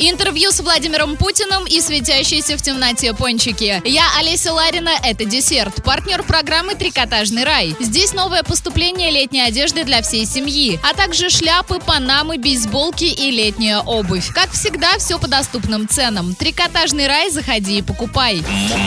Интервью с Владимиром Путиным и светящиеся в темноте пончики. Я Олеся Ларина, это десерт. Партнер программы «Трикотажный рай». Здесь новое поступление летней одежды для всей семьи, а также шляпы, панамы, бейсболки и летняя обувь. Как всегда, все по доступным ценам. «Трикотажный рай» заходи и покупай.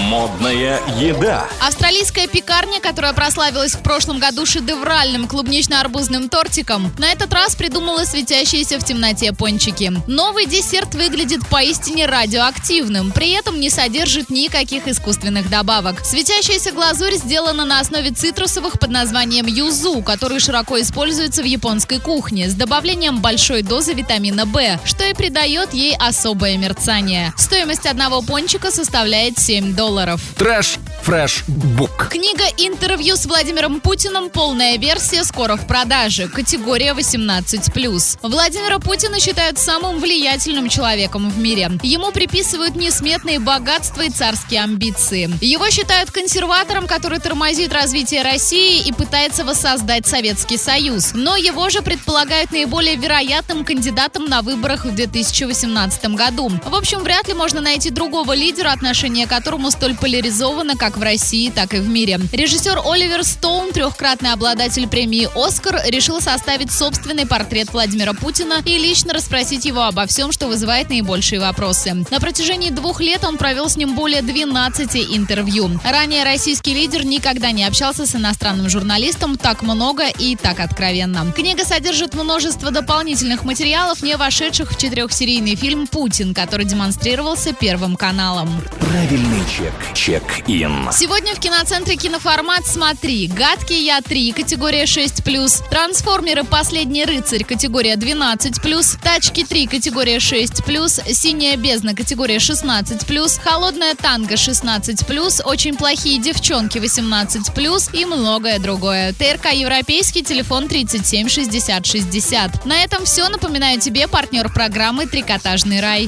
Модная еда. Австралийская пекарня, которая прославилась в прошлом году шедевральным клубнично-арбузным тортиком, на этот раз придумала светящиеся в темноте пончики. Новый десерт выглядит поистине радиоактивным, при этом не содержит никаких искусственных добавок. Светящаяся глазурь сделана на основе цитрусовых под названием юзу, который широко используется в японской кухне, с добавлением большой дозы витамина В, что и придает ей особое мерцание. Стоимость одного пончика составляет 7 долларов. Trash Fresh Book. Книга «Интервью с Владимиром Путиным. Полная версия скоро в продаже. Категория 18+.» Владимира Путина считают самым влиятельным человеком в мире. Ему приписывают несметные богатства и царские амбиции. Его считают консерватором, который тормозит развитие России и пытается воссоздать Советский Союз. Но его же предполагают наиболее вероятным кандидатом на выборах в 2018 году. В общем, вряд ли можно найти другого лидера, отношение к которому столь поляризовано, как в России, так и в мире. Режиссер Оливер Стоун, трехкратный обладатель премии «Оскар», решил составить собственный портрет Владимира Путина и лично расспросить его обо всем, что вызывает наибольшие вопросы. На протяжении двух лет он провел с ним более 12 интервью. Ранее российский лидер никогда не общался с иностранным журналистом так много и так откровенно. Книга содержит множество дополнительных материалов, не вошедших в четырехсерийный фильм «Путин», который демонстрировался Первым каналом. Правильный чек. Чек-ин. Сегодня в киноцентре киноформат «Смотри». «Гадкий я 3», категория 6+, «Трансформеры. Последний рыцарь», категория 12+, «Тачки 3», категория 6+, «Синяя бездна», категория 16+, «Холодная танго» 16+, «Очень плохие девчонки» 18+, и многое другое. ТРК «Европейский», телефон 37 60 60. На этом все. Напоминаю тебе партнер программы «Трикотажный рай».